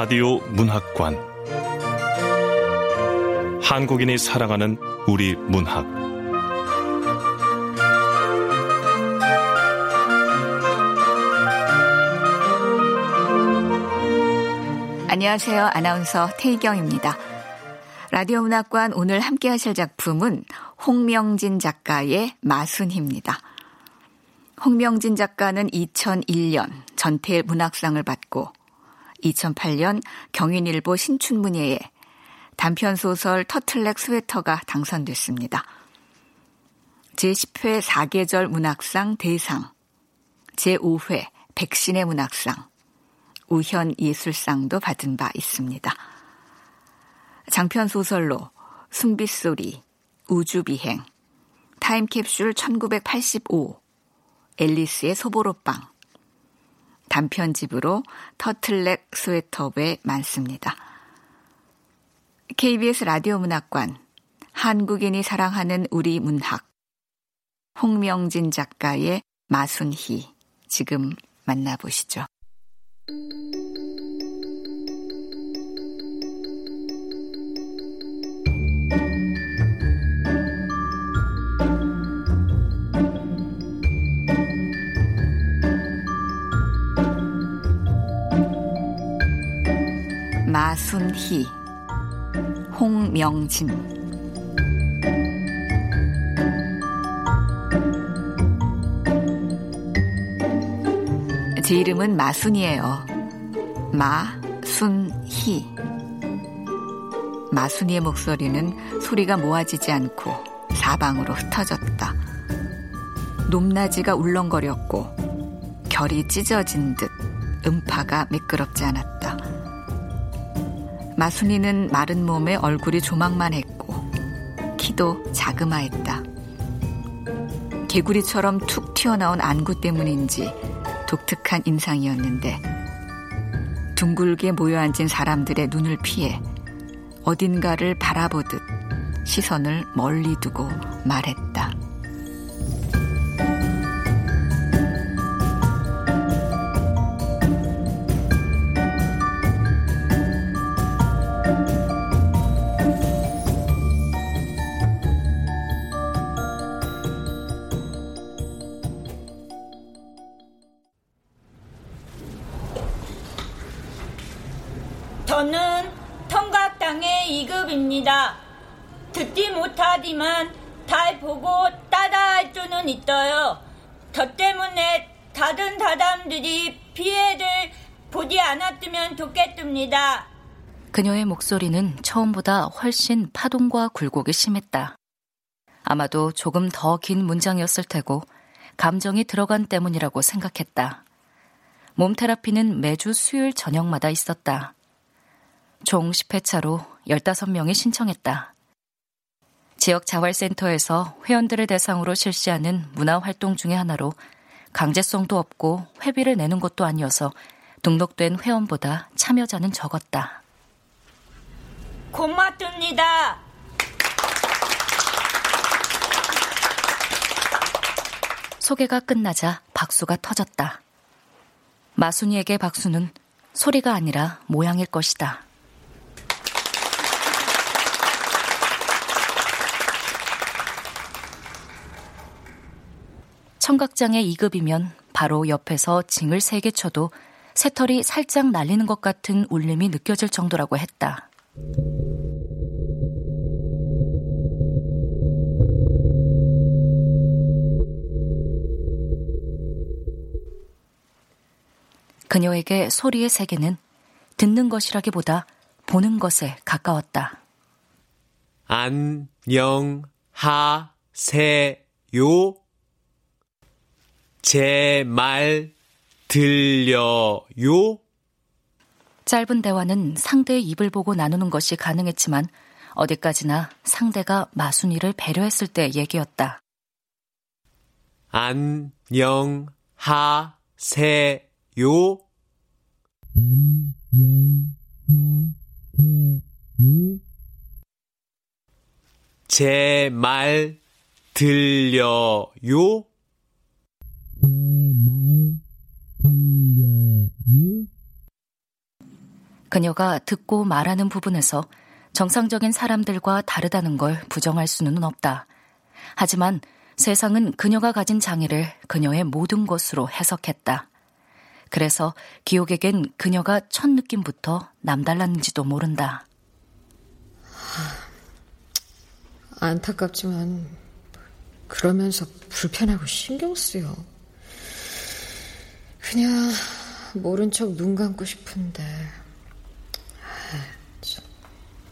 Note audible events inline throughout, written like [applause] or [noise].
라디오 문학관 한국인이 사랑하는 우리 문학 안녕하세요. 아나운서 태희경입니다. 라디오 문학관 오늘 함께 하실 작품은 홍명진 작가의 마순희입니다. 홍명진 작가는 2001년 전태일 문학상을 받고 2008년 경인일보 신춘문예에 단편소설 터틀넥 스웨터가 당선됐습니다. 제10회 4계절 문학상 대상, 제5회 백신의 문학상, 우현 예술상도 받은 바 있습니다. 장편소설로 숨빗소리, 우주비행, 타임캡슐 1985, 앨리스의 소보로빵, 단편집으로 터틀넥 스웨터 외 많습니다. KBS 라디오 문학관, 한국인이 사랑하는 우리 문학, 홍명진 작가의 마순희, 지금 만나보시죠. 마순희, 홍명진. 제 이름은 마순이에요. 마순희. 마순이의 목소리는 소리가 모아지지 않고 사방으로 흩어졌다. 높낮이가 울렁거렸고 결이 찢어진 듯 음파가 매끄럽지 않았다. 마순이는 마른 몸에 얼굴이 조망만 했고 키도 자그마했다. 개구리처럼 툭 튀어나온 안구 때문인지 독특한 인상이었는데 둥글게 모여 앉은 사람들의 눈을 피해 어딘가를 바라보듯 시선을 멀리 두고 말했다. 저는 통각당의 2급입니다. 듣지 못하지만 잘 보고 따라할 수는 있어요. 저 때문에 다른 사람들이 피해를 보지 않았으면 좋겠습니다. 그녀의 목소리는 처음보다 훨씬 파동과 굴곡이 심했다. 아마도 조금 더 긴 문장이었을 테고 감정이 들어간 때문이라고 생각했다. 몸 테라피는 매주 수요일 저녁마다 있었다. 총 10회차로 15명이 신청했다. 지역 자활센터에서 회원들을 대상으로 실시하는 문화 활동 중의 하나로 강제성도 없고 회비를 내는 것도 아니어서 등록된 회원보다 참여자는 적었다. 고맙습니다. 소개가 끝나자 박수가 터졌다. 마순이에게 박수는 소리가 아니라 모양일 것이다. 청각장애 2급이면 바로 옆에서 징을 세개 쳐도 새털이 살짝 날리는 것 같은 울림이 느껴질 정도라고 했다. 그녀에게 소리의 세계는 듣는 것이라기보다 보는 것에 가까웠다. 안녕하세요. 제 말 들려요? 짧은 대화는 상대의 입을 보고 나누는 것이 가능했지만 어디까지나 상대가 마순이를 배려했을 때 얘기였다. 안녕하세요. 제 말 들려요? 그녀가 듣고 말하는 부분에서 정상적인 사람들과 다르다는 걸 부정할 수는 없다. 하지만 세상은 그녀가 가진 장애를 그녀의 모든 것으로 해석했다. 그래서 기옥에겐 그녀가 첫 느낌부터 남달랐는지도 모른다. 안타깝지만 그러면서 불편하고 신경 쓰여. 그냥 모른 척 눈 감고 싶은데.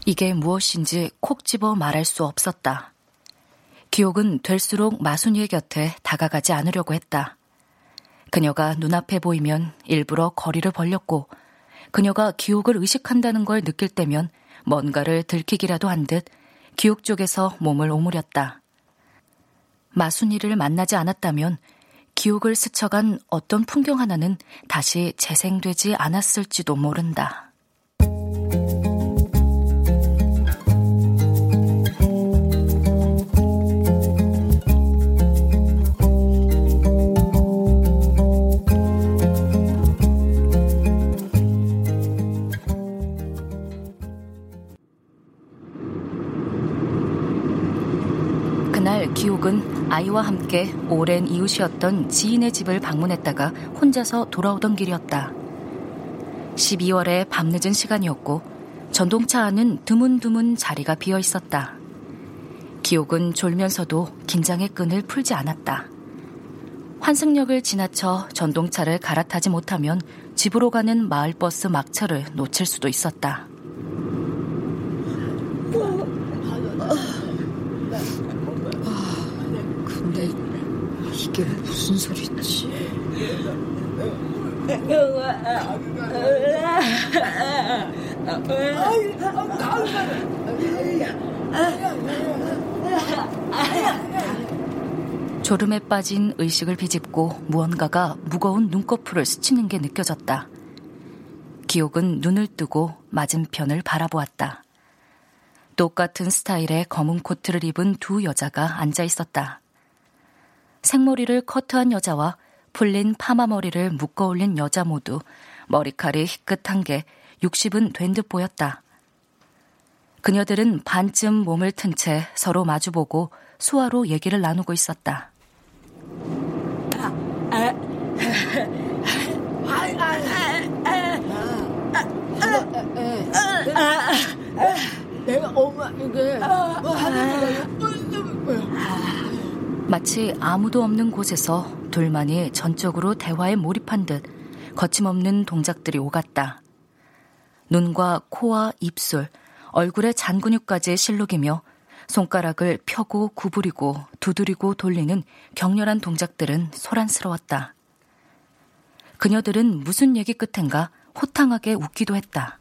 이게 무엇인지 콕 집어 말할 수 없었다. 기옥은 될수록 마순이의 곁에 다가가지 않으려고 했다. 그녀가 눈앞에 보이면 일부러 거리를 벌렸고 그녀가 기옥을 의식한다는 걸 느낄 때면 뭔가를 들키기라도 한 듯 기옥 쪽에서 몸을 오므렸다. 마순이를 만나지 않았다면 기옥을 스쳐간 어떤 풍경 하나는 다시 재생되지 않았을지도 모른다. 기옥은 아이와 함께 오랜 이웃이었던 지인의 집을 방문했다가 혼자서 돌아오던 길이었다. 12월에 밤늦은 시간이었고 전동차 안은 드문드문 자리가 비어 있었다. 기옥은 졸면서도 긴장의 끈을 풀지 않았다. 환승역을 지나쳐 전동차를 갈아타지 못하면 집으로 가는 마을버스 막차를 놓칠 수도 있었다. 이게 소리지? 졸음에 빠진 의식을 비집고 무언가가 무거운 눈꺼풀을 스치는 게 느껴졌다. 기옥은 눈을 뜨고 맞은편을 바라보았다. 똑같은 스타일의 검은 코트를 입은 두 여자가 앉아 있었다. 생머리를 커트한 여자와 풀린 파마머리를 묶어 올린 여자 모두 머리칼이 희끗한 게 60은 된 듯 보였다. 그녀들은 반쯤 몸을 튼 채 서로 마주보고 수화로 얘기를 나누고 있었다. 내가 엄마 이게 뭐 하는 거야? 마치 아무도 없는 곳에서 둘만이 전적으로 대화에 몰입한 듯 거침없는 동작들이 오갔다. 눈과 코와 입술, 얼굴의 잔근육까지 실룩이며 손가락을 펴고 구부리고 두드리고 돌리는 격렬한 동작들은 소란스러웠다. 그녀들은 무슨 얘기 끝엔가 호탕하게 웃기도 했다.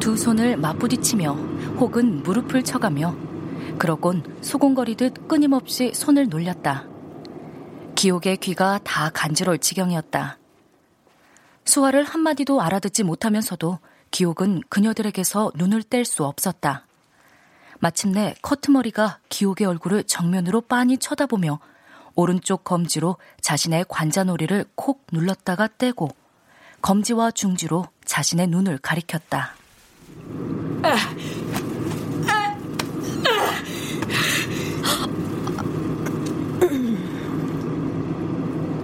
두 손을 맞부딪히며 혹은 무릎을 쳐가며 그러곤 소곤거리듯 끊임없이 손을 놀렸다. 기옥의 귀가 다 간지러울 지경이었다. 수화를 한마디도 알아듣지 못하면서도 기옥은 그녀들에게서 눈을 뗄 수 없었다. 마침내 커트머리가 기옥의 얼굴을 정면으로 빤히 쳐다보며 오른쪽 검지로 자신의 관자놀이를 콕 눌렀다가 떼고 검지와 중지로 자신의 눈을 가리켰다.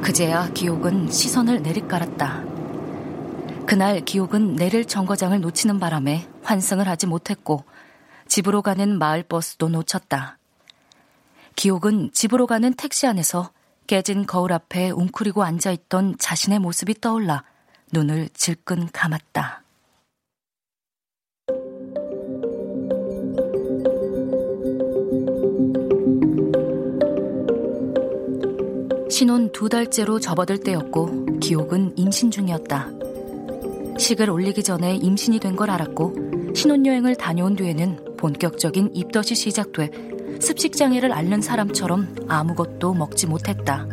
그제야 기옥은 시선을 내리깔았다. 그날 기옥은 내릴 정거장을 놓치는 바람에 환승을 하지 못했고 집으로 가는 마을버스도 놓쳤다. 기옥은 집으로 가는 택시 안에서 깨진 거울 앞에 웅크리고 앉아있던 자신의 모습이 떠올라 눈을 질끈 감았다. 신혼 두 달째로 접어들 때였고 기옥은 임신 중이었다. 식을 올리기 전에 임신이 된 걸 알았고 신혼여행을 다녀온 뒤에는 본격적인 입덧이 시작돼 습식장애를 앓는 사람처럼 아무것도 먹지 못했다.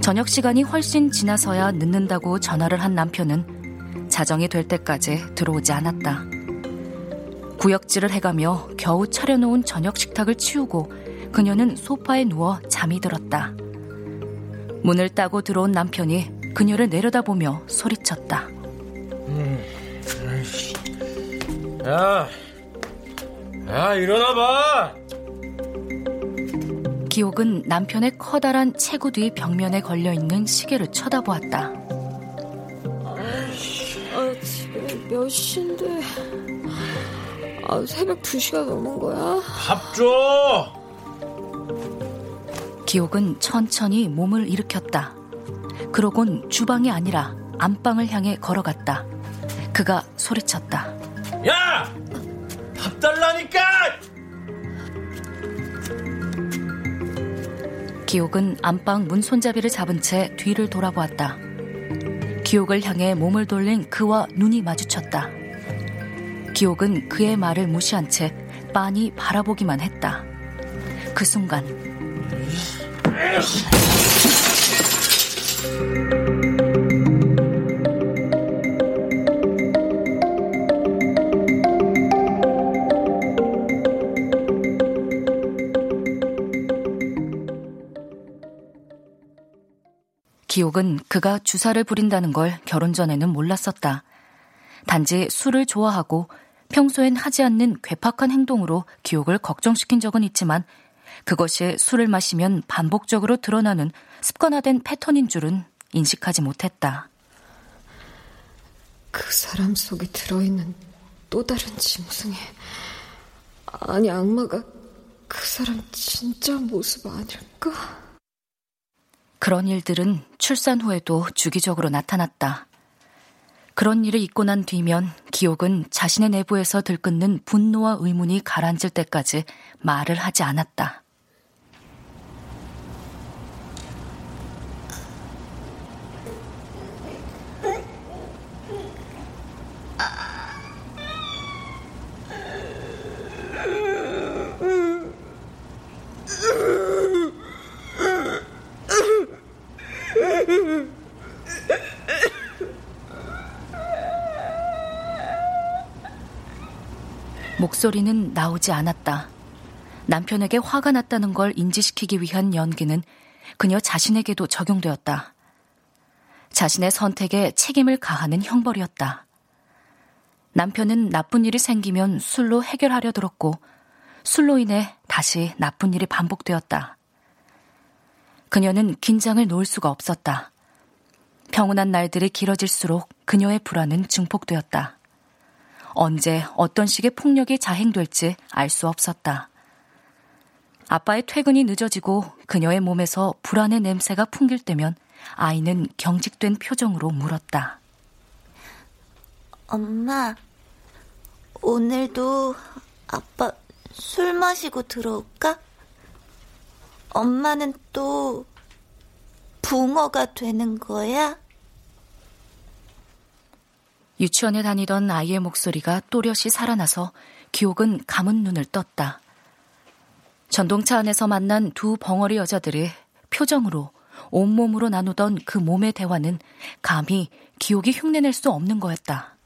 저녁 시간이 훨씬 지나서야 늦는다고 전화를 한 남편은 자정이 될 때까지 들어오지 않았다. 구역질을 해가며 겨우 차려놓은 저녁 식탁을 치우고 그녀는 소파에 누워 잠이 들었다. 문을 따고 들어온 남편이 그녀를 내려다보며 소리쳤다. 음, 야, 야, 일어나봐! 기옥은 남편의 커다란 체구 뒤 벽면에 걸려있는 시계를 쳐다보았다. 아, 지금 몇 시인데. 아, 새벽 2시가 넘은 거야? 밥 줘! 기옥은 천천히 몸을 일으켰다. 그러곤 주방이 아니라 안방을 향해 걸어갔다. 그가 소리쳤다. 야! 밥 달라니까! 기옥은 안방 문 손잡이를 잡은 채 뒤를 돌아보았다. 기옥을 향해 몸을 돌린 그와 눈이 마주쳤다. 기옥은 그의 말을 무시한 채 빤히 바라보기만 했다. 그 순간 기옥은 그가 주사를 부린다는 걸 결혼 전에는 몰랐었다. 단지 술을 좋아하고 평소엔 하지 않는 괴팍한 행동으로 기옥을 걱정시킨 적은 있지만 그것이 술을 마시면 반복적으로 드러나는 습관화된 패턴인 줄은 인식하지 못했다. 그 사람 속에 들어있는 또 다른 짐승이 아니 악마가 그 사람 진짜 모습 아닐까? 그런 일들은 출산 후에도 주기적으로 나타났다. 그런 일을 잊고 난 뒤면 기옥은 자신의 내부에서 들끓는 분노와 의문이 가라앉을 때까지 말을 하지 않았다. 목소리는 나오지 않았다. 남편에게 화가 났다는 걸 인지시키기 위한 연기는 그녀 자신에게도 적용되었다. 자신의 선택에 책임을 가하는 형벌이었다. 남편은 나쁜 일이 생기면 술로 해결하려 들었고 술로 인해 다시 나쁜 일이 반복되었다. 그녀는 긴장을 놓을 수가 없었다. 평온한 날들이 길어질수록 그녀의 불안은 증폭되었다. 언제 어떤 식의 폭력이 자행될지 알 수 없었다. 아빠의 퇴근이 늦어지고 그녀의 몸에서 불안의 냄새가 풍길 때면 아이는 경직된 표정으로 물었다. 엄마, 오늘도 아빠 술 마시고 들어올까? 엄마는 또 붕어가 되는 거야? 유치원에 다니던 아이의 목소리가 또렷이 살아나서 기옥은 감은 눈을 떴다. 전동차 안에서 만난 두 벙어리 여자들이 표정으로 온몸으로 나누던 그 몸의 대화는 감히 기옥이 흉내낼 수 없는 거였다.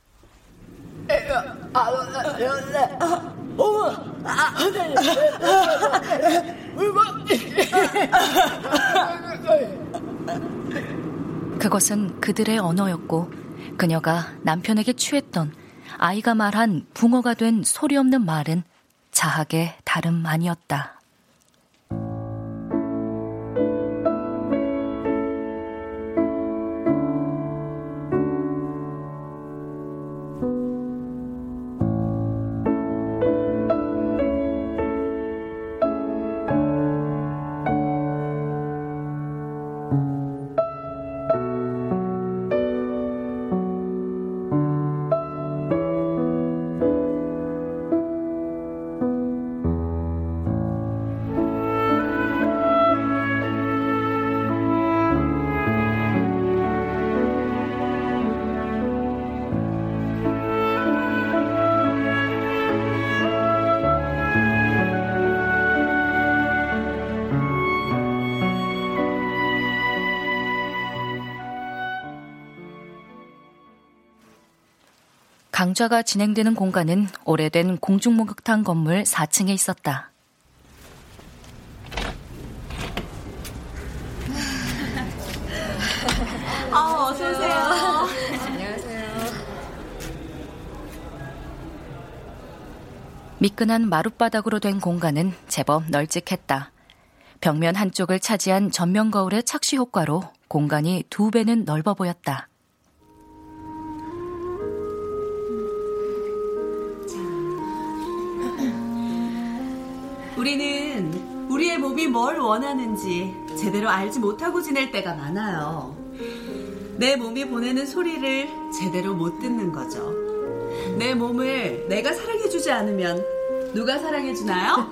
그것은 그들의 언어였고 그녀가 남편에게 취했던 아이가 말한 붕어가 된 소리 없는 말은 자학의 다름 아니었다. 강좌가 진행되는 공간은 오래된 공중목욕탕 건물 4층에 있었다. 아, 어서 오세요. 안녕하세요. 미끈한 마룻바닥으로 된 공간은 제법 널찍했다. 벽면 한쪽을 차지한 전면 거울의 착시 효과로 공간이 두 배는 넓어 보였다. 우리는 우리의 몸이 뭘 원하는지 제대로 알지 못하고 지낼 때가 많아요. 내 몸이 보내는 소리를 제대로 못 듣는 거죠. 내 몸을 내가 사랑해주지 않으면 누가 사랑해주나요?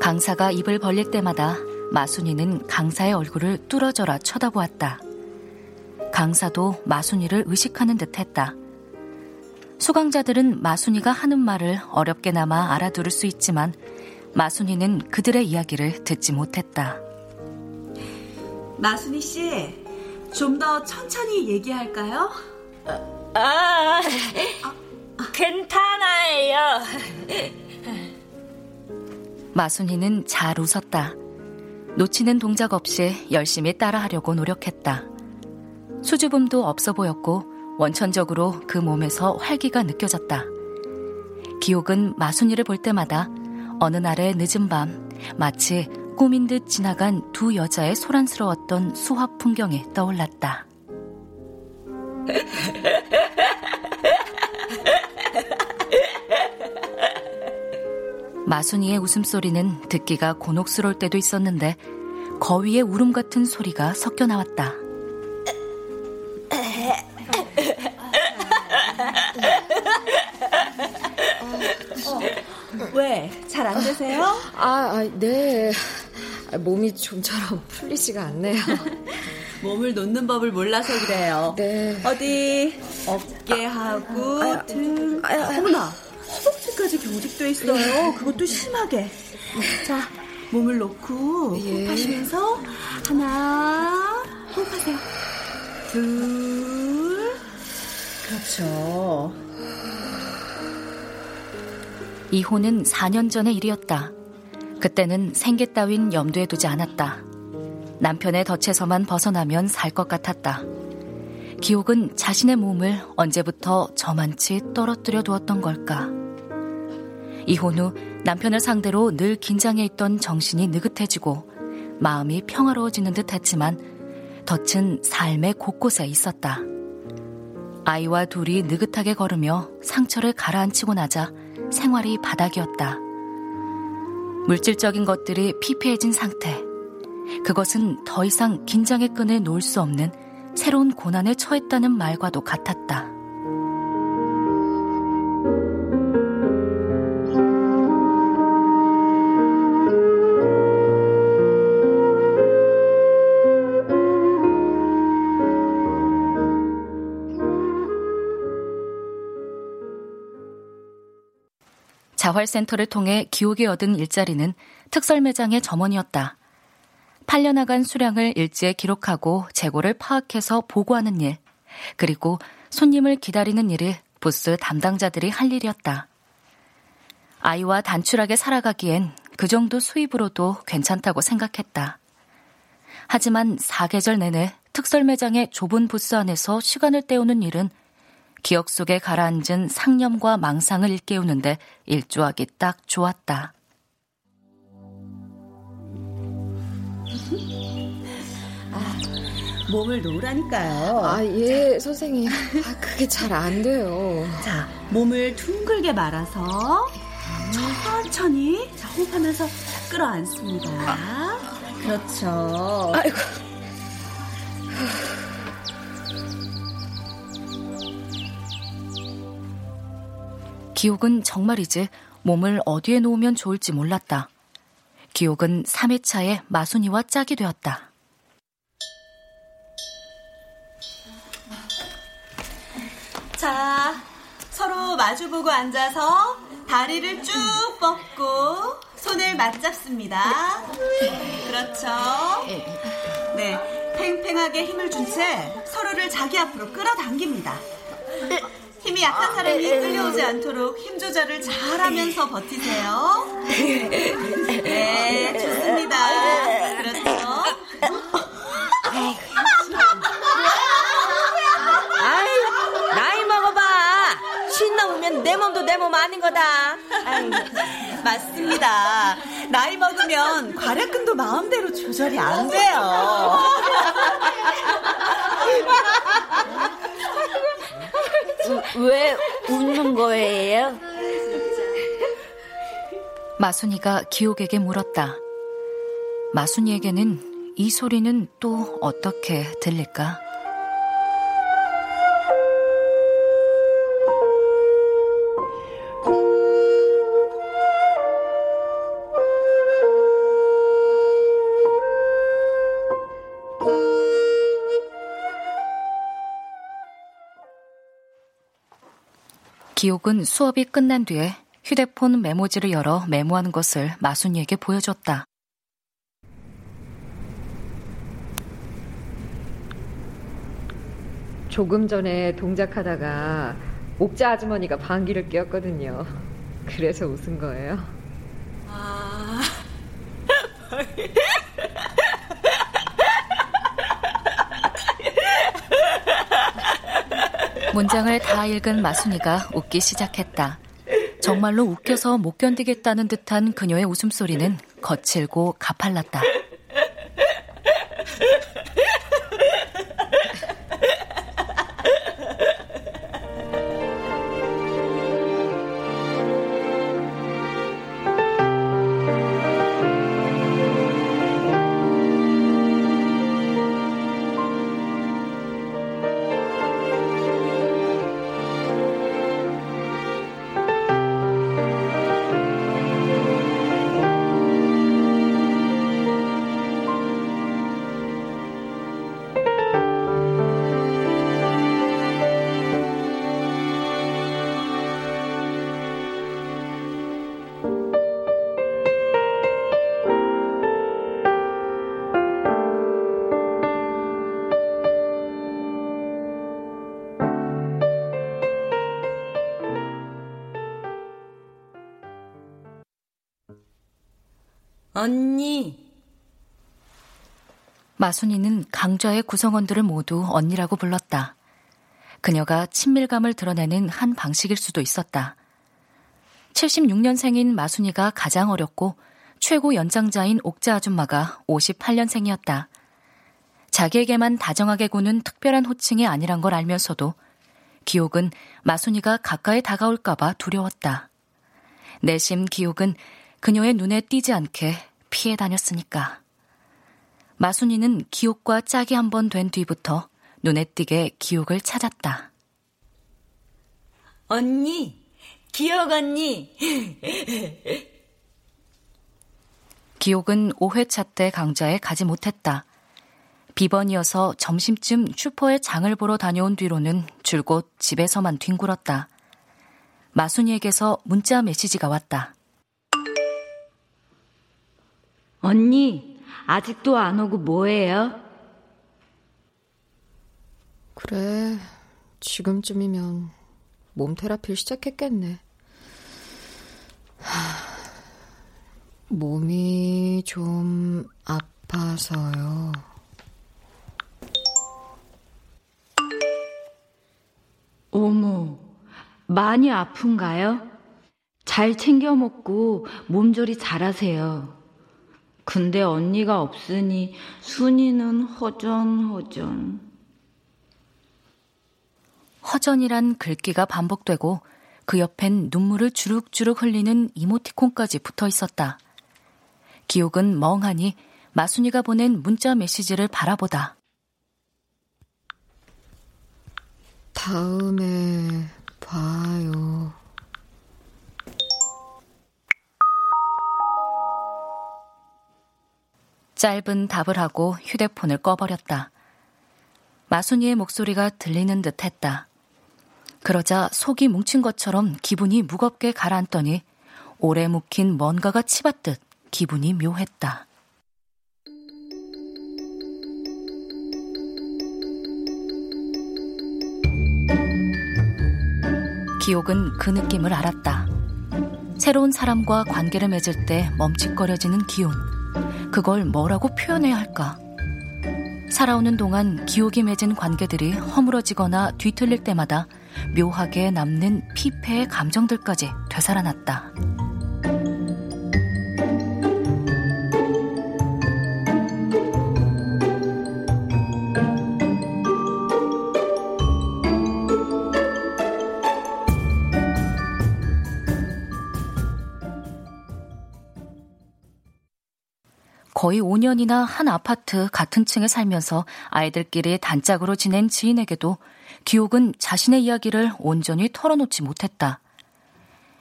[laughs] 강사가 입을 벌릴 때마다 마순이는 강사의 얼굴을 뚫어져라 쳐다보았다. 강사도 마순이를 의식하는 듯 했다. 수강자들은 마순이가 하는 말을 어렵게나마 알아들을 수 있지만 마순이는 그들의 이야기를 듣지 못했다. 마순이 씨, 좀 더 천천히 얘기할까요? 아, 괜찮아요. 마순이는 잘 웃었다. 놓치는 동작 없이 열심히 따라하려고 노력했다. 수줍음도 없어 보였고 원천적으로 그 몸에서 활기가 느껴졌다. 기옥은 마순이를 볼 때마다 어느 날의 늦은 밤 마치 꿈인 듯 지나간 두 여자의 소란스러웠던 수화 풍경이 떠올랐다. 마순이의 웃음소리는 듣기가 곤혹스러울 때도 있었는데 거위의 울음 같은 소리가 섞여 나왔다. 아, 아, 네. 몸이 좀처럼 [laughs] 풀리지가 않네요. [laughs] 몸을 놓는 법을 몰라서 그래요. 네. 어디 어깨하고 등. 어머나, 허벅지까지 경직돼 있어요. 그것도 심하게. 자, 몸을 놓고 예. 호흡하시면서 하나, 호흡하세요. 둘. 그렇죠. 이혼은 4년 전의 일이었다. 그때는 생계 따윈 염두에 두지 않았다. 남편의 덫에서만 벗어나면 살 것 같았다. 기옥은 자신의 몸을 언제부터 저만치 떨어뜨려 두었던 걸까? 이혼 후 남편을 상대로 늘 긴장해 있던 정신이 느긋해지고 마음이 평화로워지는 듯 했지만 덫은 삶의 곳곳에 있었다. 아이와 둘이 느긋하게 걸으며 상처를 가라앉히고 나자 생활이 바닥이었다. 물질적인 것들이 피폐해진 상태. 그것은 더 이상 긴장의 끈을 놓을 수 없는 새로운 고난에 처했다는 말과도 같았다. 자활센터를 통해 기옥이 얻은 일자리는 특설 매장의 점원이었다. 팔려나간 수량을 일지에 기록하고 재고를 파악해서 보고하는 일, 그리고 손님을 기다리는 일을 부스 담당자들이 할 일이었다. 아이와 단출하게 살아가기엔 그 정도 수입으로도 괜찮다고 생각했다. 하지만 사계절 내내 특설 매장의 좁은 부스 안에서 시간을 때우는 일은 기억 속에 가라앉은 상념과 망상을 일깨우는데 일조하기 딱 좋았다. 아, 몸을 놓으라니까요. 아, 예, 선생님. 아, 그게 잘 안 돼요. 자, 몸을 둥글게 말아서 천천히 자, 호흡하면서 끌어안습니다. 그렇죠. 아이고. 기옥은 정말이지 몸을 어디에 놓으면 좋을지 몰랐다. 기옥은 3회차에 마순이와 짝이 되었다. 자, 서로 마주보고 앉아서 다리를 쭉 뻗고 손을 맞잡습니다. 그렇죠. 네, 팽팽하게 힘을 준 채 서로를 자기 앞으로 끌어당깁니다. 힘이 약한 사람이 끌려오지 않도록 힘 조절을 잘하면서 버티세요. 네, 좋습니다. 그렇죠. 아이, 나이 먹어봐. 쉰 넘으면 내 몸도 내 몸 아닌 거다. 아이. 맞습니다. 나이 먹으면 괄약근도 마음대로 조절이 안 돼요. [laughs] 왜 웃는 거예요? 마순이가 기옥에게 물었다. 마순이에게는 이 소리는 또 어떻게 들릴까? 기옥은 수업이 끝난 뒤에 휴대폰 메모지를 열어 메모하는 것을 마순이에게 보여줬다. 조금 전에 동작하다가 옥자 아주머니가 방귀를 뀌었거든요. 그래서 웃은 거예요. 아. [laughs] 문장을 다 읽은 마순이가 웃기 시작했다. 정말로 웃겨서 못 견디겠다는 듯한 그녀의 웃음소리는 거칠고 가팔랐다. 언니. 마순이는 강좌의 구성원들을 모두 언니라고 불렀다. 그녀가 친밀감을 드러내는 한 방식일 수도 있었다. 76년생인 마순이가 가장 어렸고 최고 연장자인 옥자 아줌마가 58년생이었다. 자기에게만 다정하게 구는 특별한 호칭이 아니란 걸 알면서도 기옥은 마순이가 가까이 다가올까봐 두려웠다. 내심 기옥은 그녀의 눈에 띄지 않게 피해 다녔으니까. 마순이는 기옥과 짝이 한 번 된 뒤부터 눈에 띄게 기옥을 찾았다. 언니, 기억 언니. 기옥은 5회차 때 강좌에 가지 못했다. 비번이어서 점심쯤 슈퍼에 장을 보러 다녀온 뒤로는 줄곧 집에서만 뒹굴었다. 마순이에게서 문자 메시지가 왔다. 언니, 아직도 안 오고 뭐해요? 그래, 지금쯤이면 몸 테라피를 시작했겠네. 하, 몸이 좀 아파서요. 어머, 많이 아픈가요? 잘 챙겨 먹고 몸조리 잘하세요. 근데 언니가 없으니 순이는 허전허전. 허전이란 글귀가 반복되고 그 옆엔 눈물을 주룩주룩 흘리는 이모티콘까지 붙어 있었다. 기옥은 멍하니 마순이가 보낸 문자 메시지를 바라보다. 다음에 짧은 답을 하고 휴대폰을 꺼버렸다. 마순이의 목소리가 들리는 듯 했다. 그러자 속이 뭉친 것처럼 기분이 무겁게 가라앉더니 오래 묵힌 뭔가가 치받듯 기분이 묘했다. 기억은 그 느낌을 알았다. 새로운 사람과 관계를 맺을 때 멈칫거려지는 기운. 그걸 뭐라고 표현해야 할까? 살아오는 동안 기옥이 맺은 관계들이 허물어지거나 뒤틀릴 때마다 묘하게 남는 피폐의 감정들까지 되살아났다. 거의 5년이나 한 아파트 같은 층에 살면서 아이들끼리 단짝으로 지낸 지인에게도 기옥은 자신의 이야기를 온전히 털어놓지 못했다.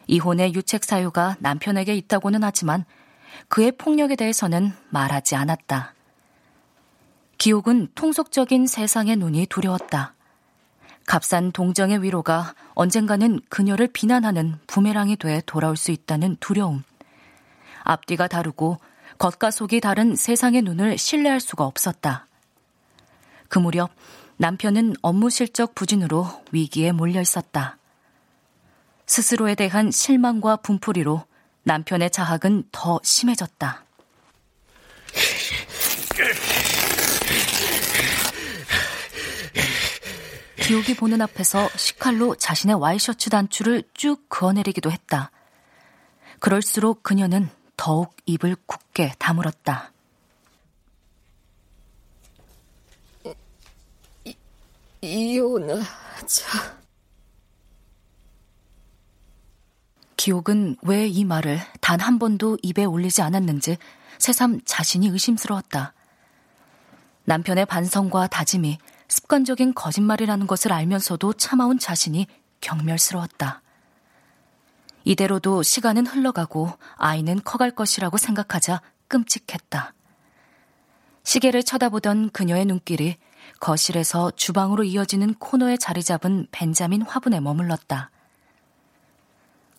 이혼의 유책 사유가 남편에게 있다고는 하지만 그의 폭력에 대해서는 말하지 않았다. 기옥은 통속적인 세상의 눈이 두려웠다. 값싼 동정의 위로가 언젠가는 그녀를 비난하는 부메랑이 돼 돌아올 수 있다는 두려움. 앞뒤가 다르고 겉과 속이 다른 세상의 눈을 신뢰할 수가 없었다. 그 무렵 남편은 업무 실적 부진으로 위기에 몰려 있었다. 스스로에 대한 실망과 분풀이로 남편의 자학은 더 심해졌다. 기옥이 보는 앞에서 식칼로 자신의 와이셔츠 단추를 쭉 그어내리기도 했다. 그럴수록 그녀는 더욱 입을 굳게 다물었다. 이, 이혼하자. 기옥은 왜 이 말을 단 한 번도 입에 올리지 않았는지 새삼 자신이 의심스러웠다. 남편의 반성과 다짐이 습관적인 거짓말이라는 것을 알면서도 참아온 자신이 경멸스러웠다. 이대로도 시간은 흘러가고 아이는 커갈 것이라고 생각하자 끔찍했다. 시계를 쳐다보던 그녀의 눈길이 거실에서 주방으로 이어지는 코너에 자리 잡은 벤자민 화분에 머물렀다.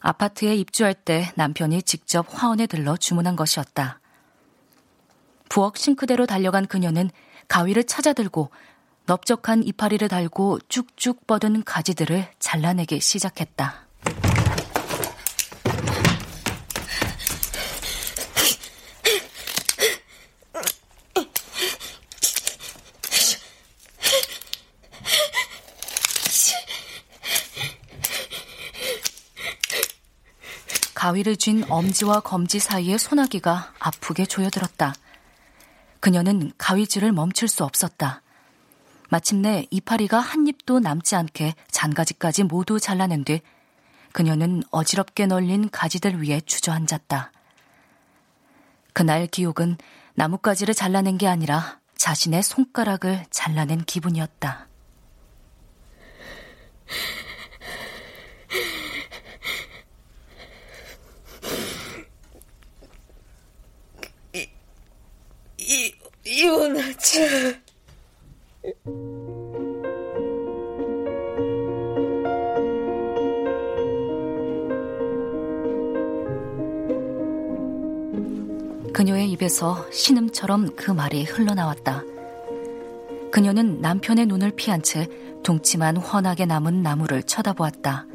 아파트에 입주할 때 남편이 직접 화원에 들러 주문한 것이었다. 부엌 싱크대로 달려간 그녀는 가위를 찾아들고 넓적한 이파리를 달고 쭉쭉 뻗은 가지들을 잘라내기 시작했다. 가위를 쥔 엄지와 검지 사이의 소나기가 아프게 조여들었다. 그녀는 가위질을 멈출 수 없었다. 마침내 이파리가 한 입도 남지 않게 잔가지까지 모두 잘라낸 뒤 그녀는 어지럽게 널린 가지들 위에 주저앉았다. 그날 기옥은 나뭇가지를 잘라낸 게 아니라 자신의 손가락을 잘라낸 기분이었다. 이, 이혼하자. 그녀의 입에서 신음처럼 그 말이 흘러나왔다. 그녀는 남편의 눈을 피한 채 둥치만 훤하게 남은 나무를 쳐다보았다.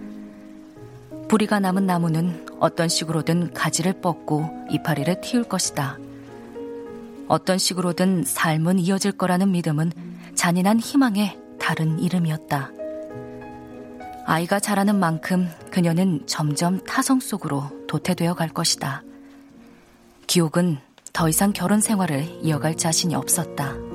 뿌리가 남은 나무는 어떤 식으로든 가지를 뻗고 이파리를 틔울 것이다. 어떤 식으로든 삶은 이어질 거라는 믿음은 잔인한 희망의 다른 이름이었다. 아이가 자라는 만큼 그녀는 점점 타성 속으로 도태되어 갈 것이다. 기옥은 더 이상 결혼 생활을 이어갈 자신이 없었다.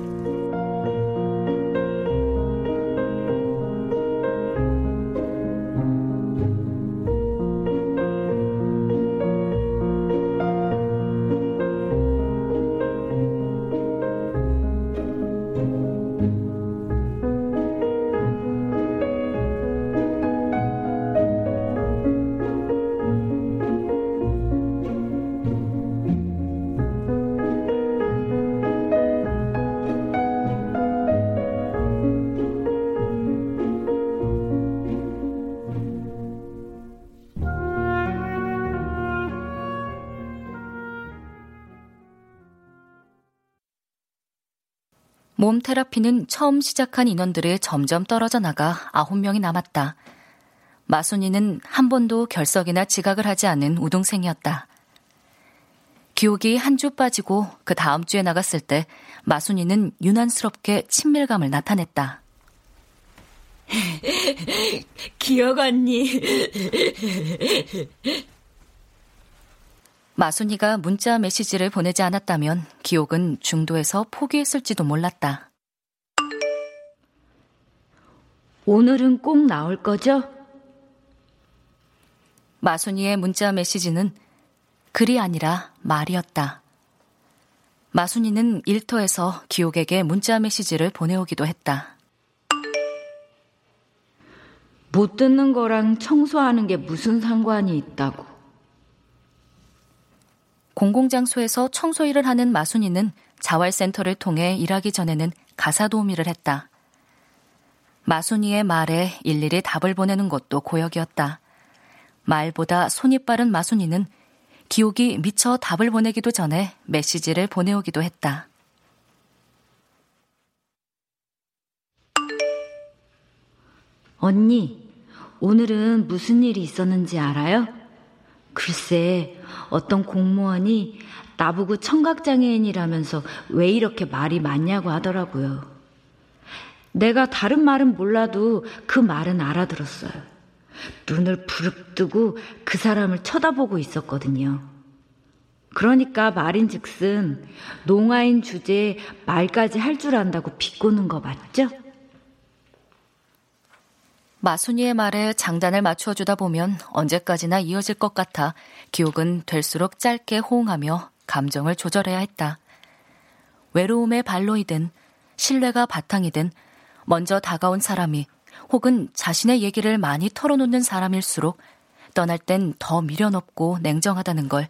테라피는 처음 시작한 인원들이 점점 떨어져 나가 아홉 명이 남았다. 마순이는 한 번도 결석이나 지각을 하지 않은 우동생이었다. 기옥이 한 주 빠지고 그 다음 주에 나갔을 때 마순이는 유난스럽게 친밀감을 나타냈다. [laughs] 기억 언니. 마순이가 문자 메시지를 보내지 않았다면 기옥은 중도에서 포기했을지도 몰랐다. 오늘은 꼭 나올 거죠? 마순이의 문자 메시지는 글이 아니라 말이었다. 마순이는 일터에서 기옥에게 문자 메시지를 보내오기도 했다. 못 듣는 거랑 청소하는 게 무슨 상관이 있다고. 공공장소에서 청소 일을 하는 마순이는 자활센터를 통해 일하기 전에는 가사 도우미를 했다. 마순이의 말에 일일이 답을 보내는 것도 고역이었다. 말보다 손이 빠른 마순이는 기옥이 미처 답을 보내기도 전에 메시지를 보내오기도 했다. 언니, 오늘은 무슨 일이 있었는지 알아요? 글쎄, 어떤 공무원이 나보고 청각장애인이라면서 왜 이렇게 말이 많냐고 하더라고요. 내가 다른 말은 몰라도 그 말은 알아들었어요. 눈을 부릅뜨고 그 사람을 쳐다보고 있었거든요. 그러니까 말인 즉슨 농아인 주제에 말까지 할 줄 안다고 비꼬는 거 맞죠? 마순이의 말에 장단을 맞추어 주다 보면 언제까지나 이어질 것 같아 기옥은 될수록 짧게 호응하며 감정을 조절해야 했다. 외로움의 발로이든 신뢰가 바탕이든 먼저 다가온 사람이 혹은 자신의 얘기를 많이 털어놓는 사람일수록 떠날 땐 더 미련없고 냉정하다는 걸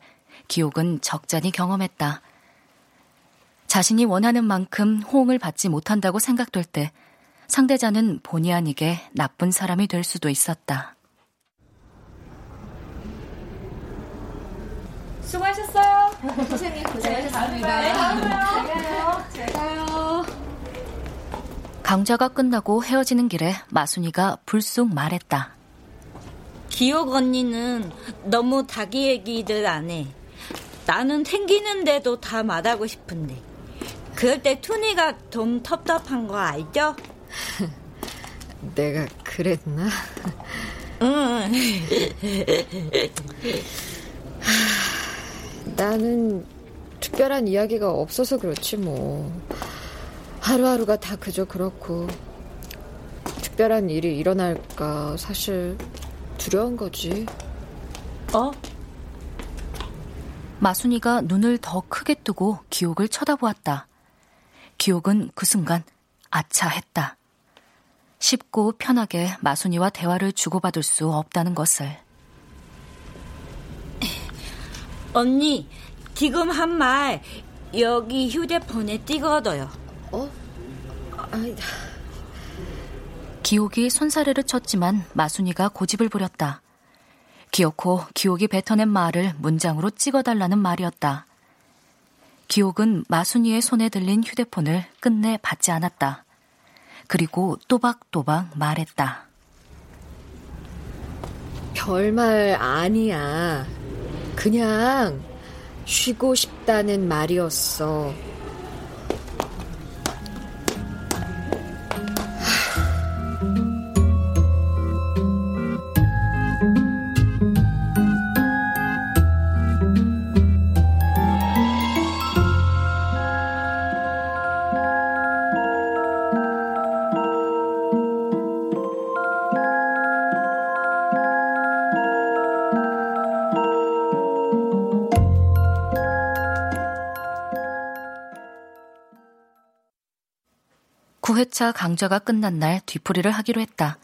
기옥은 적잖이 경험했다. 자신이 원하는 만큼 호응을 받지 못한다고 생각될 때 상대자는 본의 아니게 나쁜 사람이 될 수도 있었다. 수고하셨어요. 선생님 고생하셨습니다. 네, 다음에요. 제가요. 강좌가 끝나고 헤어지는 길에 마순이가 불쑥 말했다. 기억 언니는 너무 자기 얘기들 안 해. 나는 생기는데도 다 말하고 싶은데. 그럴 때 투니가 좀 텁텁한 거 알죠? [laughs] 내가 그랬나? 응. 나는 특별한 이야기가 없어서 그렇지 뭐. 하루하루가 다 그저 그렇고 특별한 일이 일어날까 사실 두려운 거지. 어? 마순이가 눈을 더 크게 뜨고 기옥을 쳐다보았다. 기옥은 그 순간 아차 했다. 쉽고 편하게 마순이와 대화를 주고받을 수 없다는 것을. 언니, 지금 한 말 여기 휴대폰에 찍어둬요. 어? 아이 기옥이 손사래를 쳤지만 마순이가 고집을 부렸다. 기어코 기옥이 뱉어낸 말을 문장으로 찍어달라는 말이었다. 기옥은 마순이의 손에 들린 휴대폰을 끝내 받지 않았다. 그리고 또박또박 말했다. 별말 아니야. 그냥 쉬고 싶다는 말이었어. 회차 강좌가 끝난 날 뒤풀이를 하기로 했다.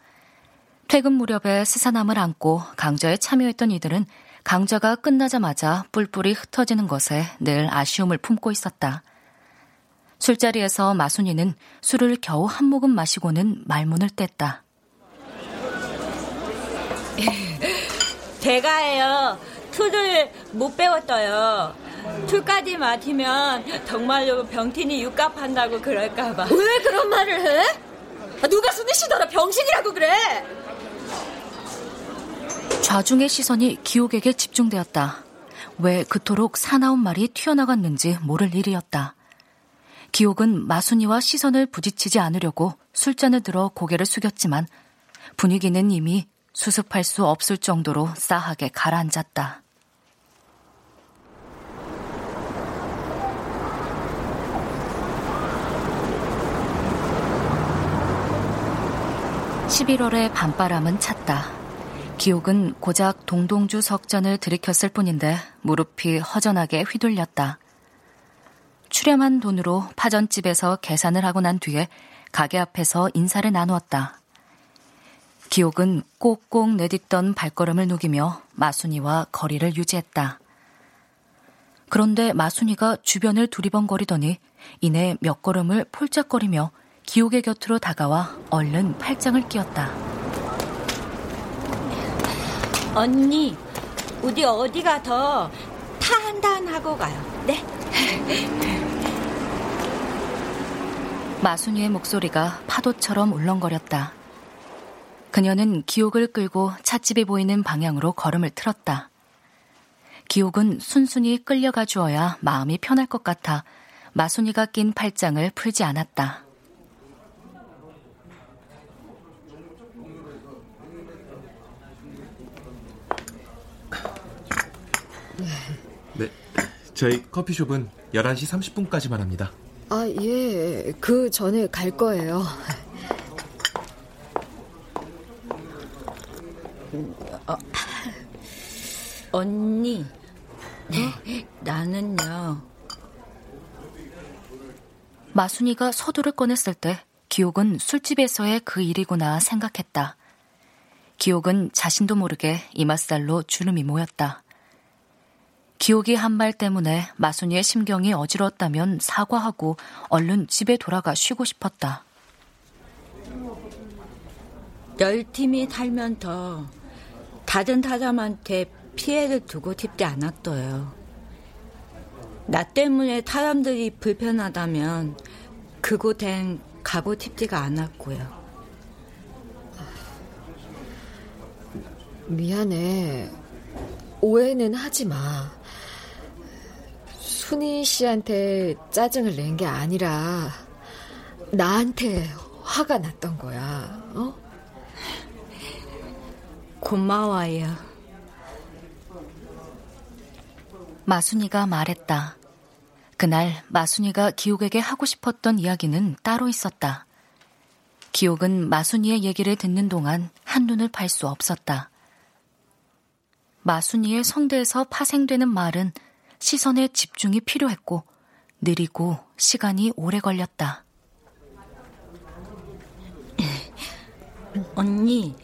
퇴근 무렵에 스사남을 안고 강좌에 참여했던 이들은 강좌가 끝나자마자 뿔뿔이 흩어지는 것에 늘 아쉬움을 품고 있었다. 술자리에서 마순이는 술을 겨우 한 모금 마시고는 말문을 뗐다. [laughs] 제가요, 술을 못 배웠어요. 술까지 마시면 정말로 병신이 육갑한다고 그럴까봐. 왜 그런 말을 해? 아, 누가 숨이 쉬더라 병신이라고 그래? 좌중의 시선이 기옥에게 집중되었다. 왜 그토록 사나운 말이 튀어나갔는지 모를 일이었다. 기옥은 마순이와 시선을 부딪히지 않으려고 술잔을 들어 고개를 숙였지만 분위기는 이미 수습할 수 없을 정도로 싸하게 가라앉았다. 11월의 밤바람은 찼다. 기옥은 고작 동동주 석전을 들이켰을 뿐인데 무릎이 허전하게 휘둘렸다. 출렴한 돈으로 파전집에서 계산을 하고 난 뒤에 가게 앞에서 인사를 나누었다. 기옥은 꼭꼭 내딛던 발걸음을 녹이며 마순이와 거리를 유지했다. 그런데 마순이가 주변을 두리번거리더니 이내 몇 걸음을 폴짝거리며 기옥의 곁으로 다가와 얼른 팔짱을 끼웠다. 언니, 우리 어디가 더 탄탄하고 가요. 네? [laughs] 마순이의 목소리가 파도처럼 울렁거렸다. 그녀는 기옥을 끌고 찻집이 보이는 방향으로 걸음을 틀었다. 기옥은 순순히 끌려가 주어야 마음이 편할 것 같아 마순이가 낀 팔짱을 풀지 않았다. 저희 커피숍은 11시 30분까지만 합니다. 아, 예. 그 전에 갈 거예요. 어, 언니, 네, 나는요. 마순이가 서두를 꺼냈을 때 기옥은 술집에서의 그 일이구나 생각했다. 기옥은 자신도 모르게 이맛살로 주름이 모였다. 기옥이 한 말 때문에 마순이의 심경이 어지러웠다면 사과하고 얼른 집에 돌아가 쉬고 싶었다. 열 팀이 살면 더 다른 사람한테 피해를 두고 싶지 않았어요. 나 때문에 사람들이 불편하다면 그곳엔 가고 싶지가 않았고요. 미안해. 오해는 하지 마. 순희 씨한테 짜증을 낸 게 아니라 나한테 화가 났던 거야. 어? 고마워요. 마순이가 말했다. 그날 마순이가 기옥에게 하고 싶었던 이야기는 따로 있었다. 기옥은 마순이의 얘기를 듣는 동안 한눈을 팔 수 없었다. 마순이의 성대에서 파생되는 말은 시선에 집중이 필요했고 느리고 시간이 오래 걸렸다. [laughs] 언니,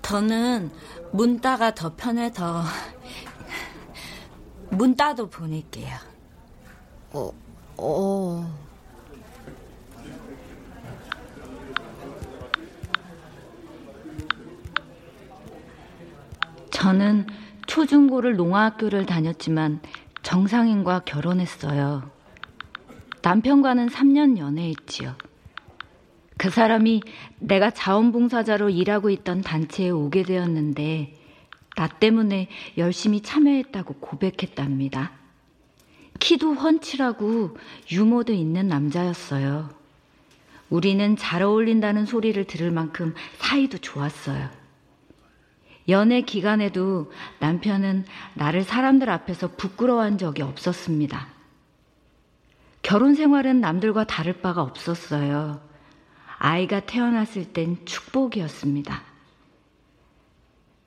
저는 문 따가 더 편해서 문 따도 보낼게요. 어, 어. 저는 초중고를 농아학교를 다녔지만 정상인과 결혼했어요. 남편과는 3년 연애했지요. 그 사람이 내가 자원봉사자로 일하고 있던 단체에 오게 되었는데 나 때문에 열심히 참여했다고 고백했답니다. 키도 훤칠하고 유머도 있는 남자였어요. 우리는 잘 어울린다는 소리를 들을 만큼 사이도 좋았어요. 연애 기간에도 남편은 나를 사람들 앞에서 부끄러워한 적이 없었습니다. 결혼 생활은 남들과 다를 바가 없었어요. 아이가 태어났을 땐 축복이었습니다.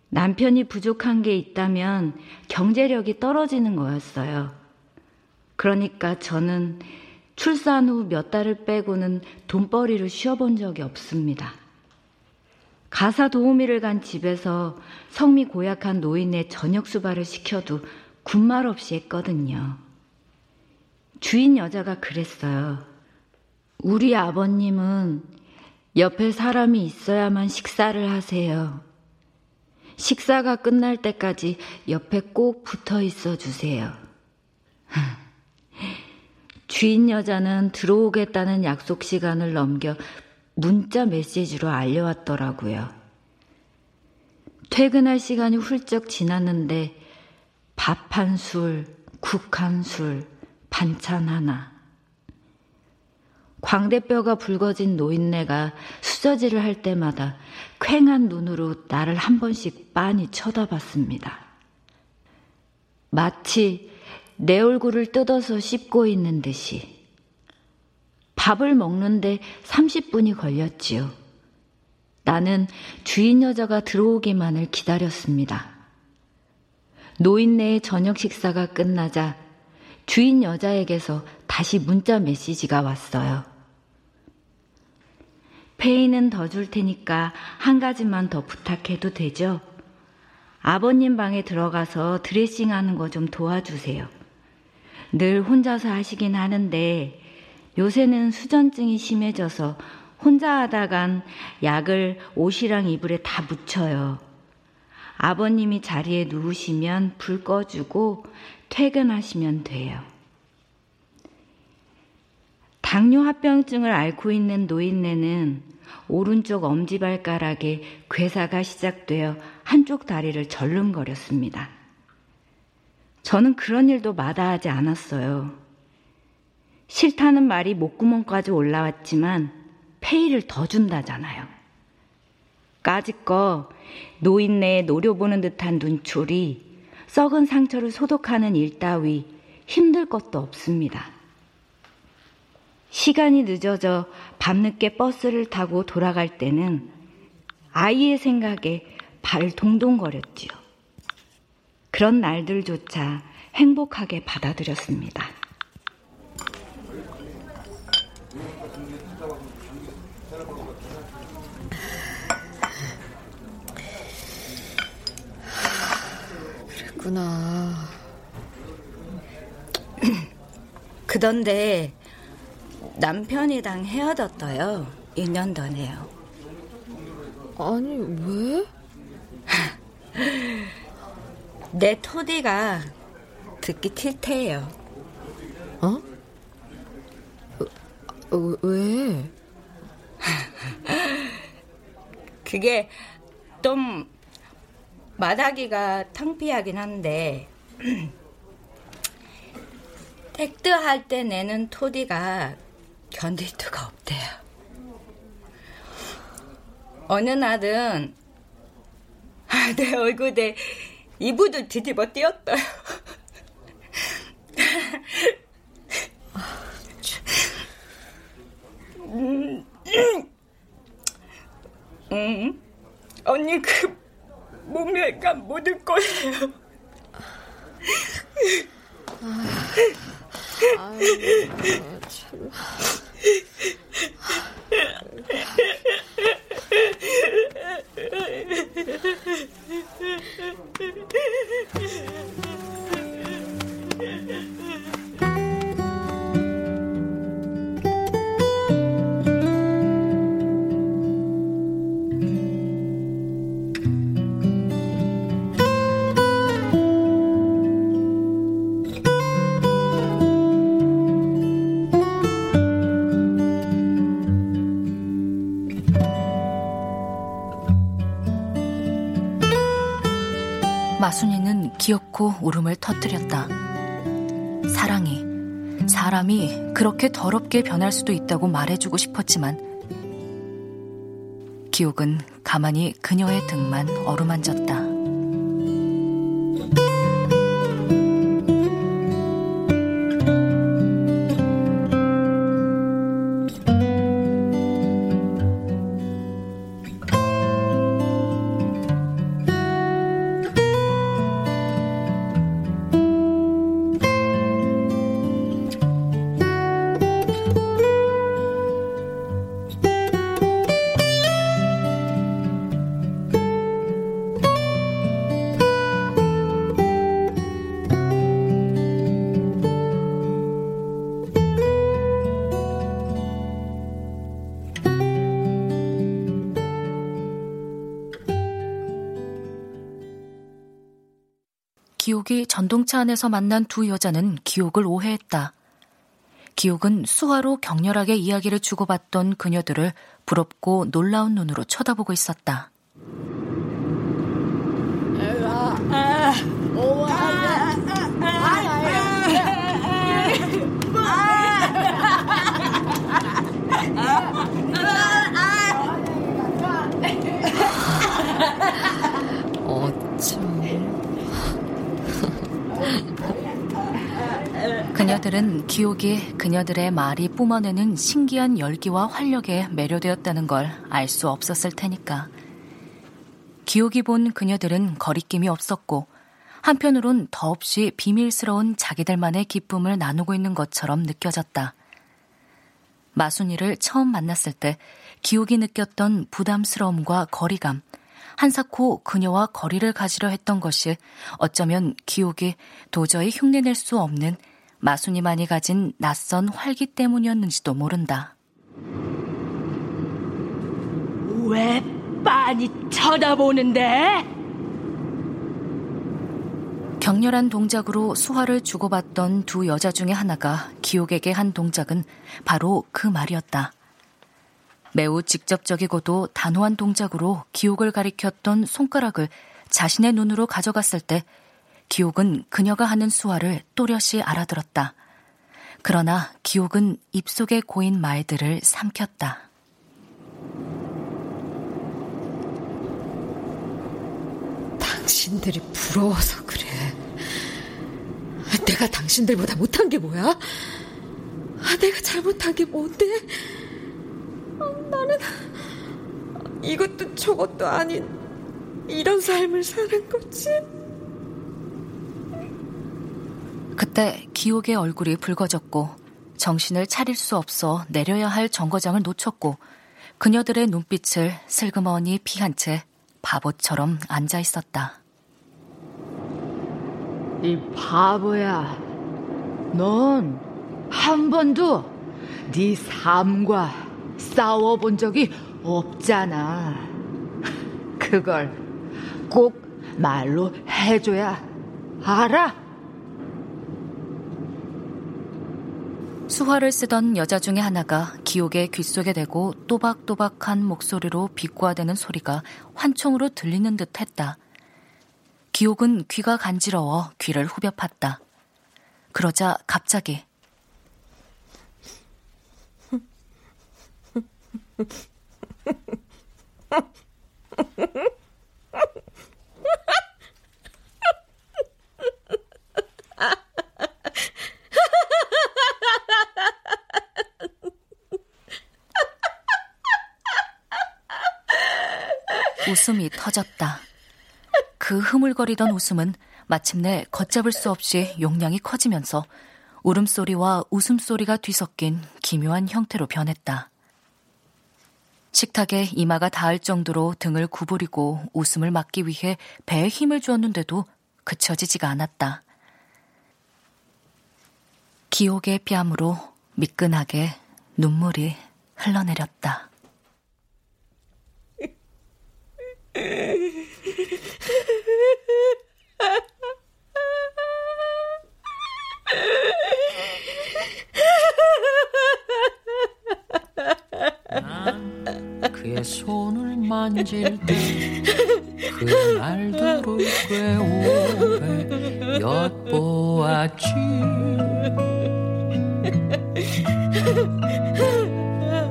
남편이 부족한 게 있다면 경제력이 떨어지는 거였어요. 그러니까 저는 출산 후 몇 달을 빼고는 돈벌이를 쉬어본 적이 없습니다. 가사 도우미를 간 집에서 성미 고약한 노인의 저녁 수발을 시켜도 군말 없이 했거든요. 주인 여자가 그랬어요. 우리 아버님은 옆에 사람이 있어야만 식사를 하세요. 식사가 끝날 때까지 옆에 꼭 붙어 있어 주세요. [laughs] 주인 여자는 들어오겠다는 약속 시간을 넘겨 문자 메시지로 알려왔더라고요. 퇴근할 시간이 훌쩍 지났는데 밥 한 술, 국 한 술, 반찬 하나. 광대뼈가 붉어진 노인네가 수저질을 할 때마다 퀭한 눈으로 나를 한 번씩 빤히 쳐다봤습니다. 마치 내 얼굴을 뜯어서 씹고 있는 듯이. 밥을 먹는데 30분이 걸렸지요. 나는 주인 여자가 들어오기만을 기다렸습니다. 노인네의 저녁 식사가 끝나자 주인 여자에게서 다시 문자 메시지가 왔어요. 페이는 더 줄 테니까 한 가지만 더 부탁해도 되죠? 아버님 방에 들어가서 드레싱 하는 거 좀 도와주세요. 늘 혼자서 하시긴 하는데 요새는 수전증이 심해져서 혼자 하다간 약을 옷이랑 이불에 다 묻혀요. 아버님이 자리에 누우시면 불 꺼주고 퇴근하시면 돼요. 당뇨 합병증을 앓고 있는 노인네는 오른쪽 엄지발가락에 괴사가 시작되어 한쪽 다리를 절름거렸습니다. 저는 그런 일도 마다하지 않았어요. 싫다는 말이 목구멍까지 올라왔지만 페이를 더 준다잖아요. 까짓거 노인네에 노려보는 듯한 눈초리, 썩은 상처를 소독하는 일 따위 힘들 것도 없습니다. 시간이 늦어져 밤늦게 버스를 타고 돌아갈 때는 아이의 생각에 발 동동거렸지요. 그런 날들조차 행복하게 받아들였습니다. 그랬구나. 그던데 남편이랑 헤어졌어요. 2년 전에요. 아니, 왜? [laughs] 내 토디가 듣기 싫대요. 어? 어, 왜? [laughs] 그게 좀 말하기가 창피하긴 한데 [clears throat] 택트 할때 내는 토디가 견딜 수가 없대요. 어느 날은 내 얼굴에 이불을 뒤집어 띄었어요. [laughs] 음, 음, 언니 그 약간 묻을 거예요. 아유, 참. 사람이 그렇게 더럽게 변할 수도 있다고 말해주고 싶었지만, 기옥은 가만히 그녀의 등만 어루만졌다. 기옥이 전동차 안에서 만난 두 여자는 기옥을 오해했다. 기옥은 수화로 격렬하게 이야기를 주고받던 그녀들을 부럽고 놀라운 눈으로 쳐다보고 있었다. 아, 아, 남자들은 기옥이 그녀들의 말이 뿜어내는 신기한 열기와 활력에 매료되었다는 걸 알 수 없었을 테니까. 기옥이 본 그녀들은 거리낌이 없었고 한편으론 더없이 비밀스러운 자기들만의 기쁨을 나누고 있는 것처럼 느껴졌다. 마순이를 처음 만났을 때 기옥이 느꼈던 부담스러움과 거리감, 한사코 그녀와 거리를 가지려 했던 것이 어쩌면 기옥이 도저히 흉내낼 수 없는 마순이만이 가진 낯선 활기 때문이었는지도 모른다. 왜 빤히 쳐다보는데? 격렬한 동작으로 수화를 주고받던 두 여자 중에 하나가 기옥에게 한 동작은 바로 그 말이었다. 매우 직접적이고도 단호한 동작으로 기옥을 가리켰던 손가락을 자신의 눈으로 가져갔을 때 기옥은 그녀가 하는 수화를 또렷이 알아들었다. 그러나 기옥은 입속에 고인 말들을 삼켰다. 당신들이 부러워서 그래. 내가 당신들보다 못한 게 뭐야? 내가 잘못한 게 뭔데? 나는 이것도 저것도 아닌 이런 삶을 사는 거지. 그때 기옥의 얼굴이 붉어졌고 정신을 차릴 수 없어 내려야 할 정거장을 놓쳤고 그녀들의 눈빛을 슬그머니 피한 채 바보처럼 앉아 있었다. 이 바보야. 넌 한 번도 네 삶과 싸워 본 적이 없잖아. 그걸 꼭 말로 해줘야 알아? 수화를 쓰던 여자 중에 하나가 기옥의 귓속에 대고 또박또박한 목소리로 비꼬아대는 소리가 환청으로 들리는 듯 했다. 기옥은 귀가 간지러워 귀를 후벼 팠다. 그러자 갑자기 [laughs] 웃음이 터졌다. 그 흐물거리던 웃음은 마침내 걷잡을 수 없이 용량이 커지면서 울음소리와 웃음소리가 뒤섞인 기묘한 형태로 변했다. 식탁에 이마가 닿을 정도로 등을 구부리고 웃음을 막기 위해 배에 힘을 주었는데도 그쳐지지가 않았다. 기옥의 뺨으로 미끈하게 눈물이 흘러내렸다. 그의 손을 만질 때 그날들을 꽤 오래 엿보았지.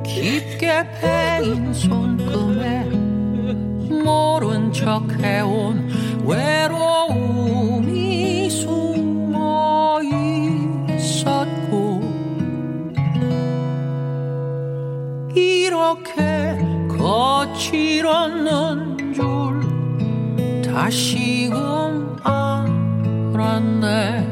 깊게 패인 손금 척 해온 외로움이 숨어 있었고 이렇게 거칠었는 줄 다시금 알았네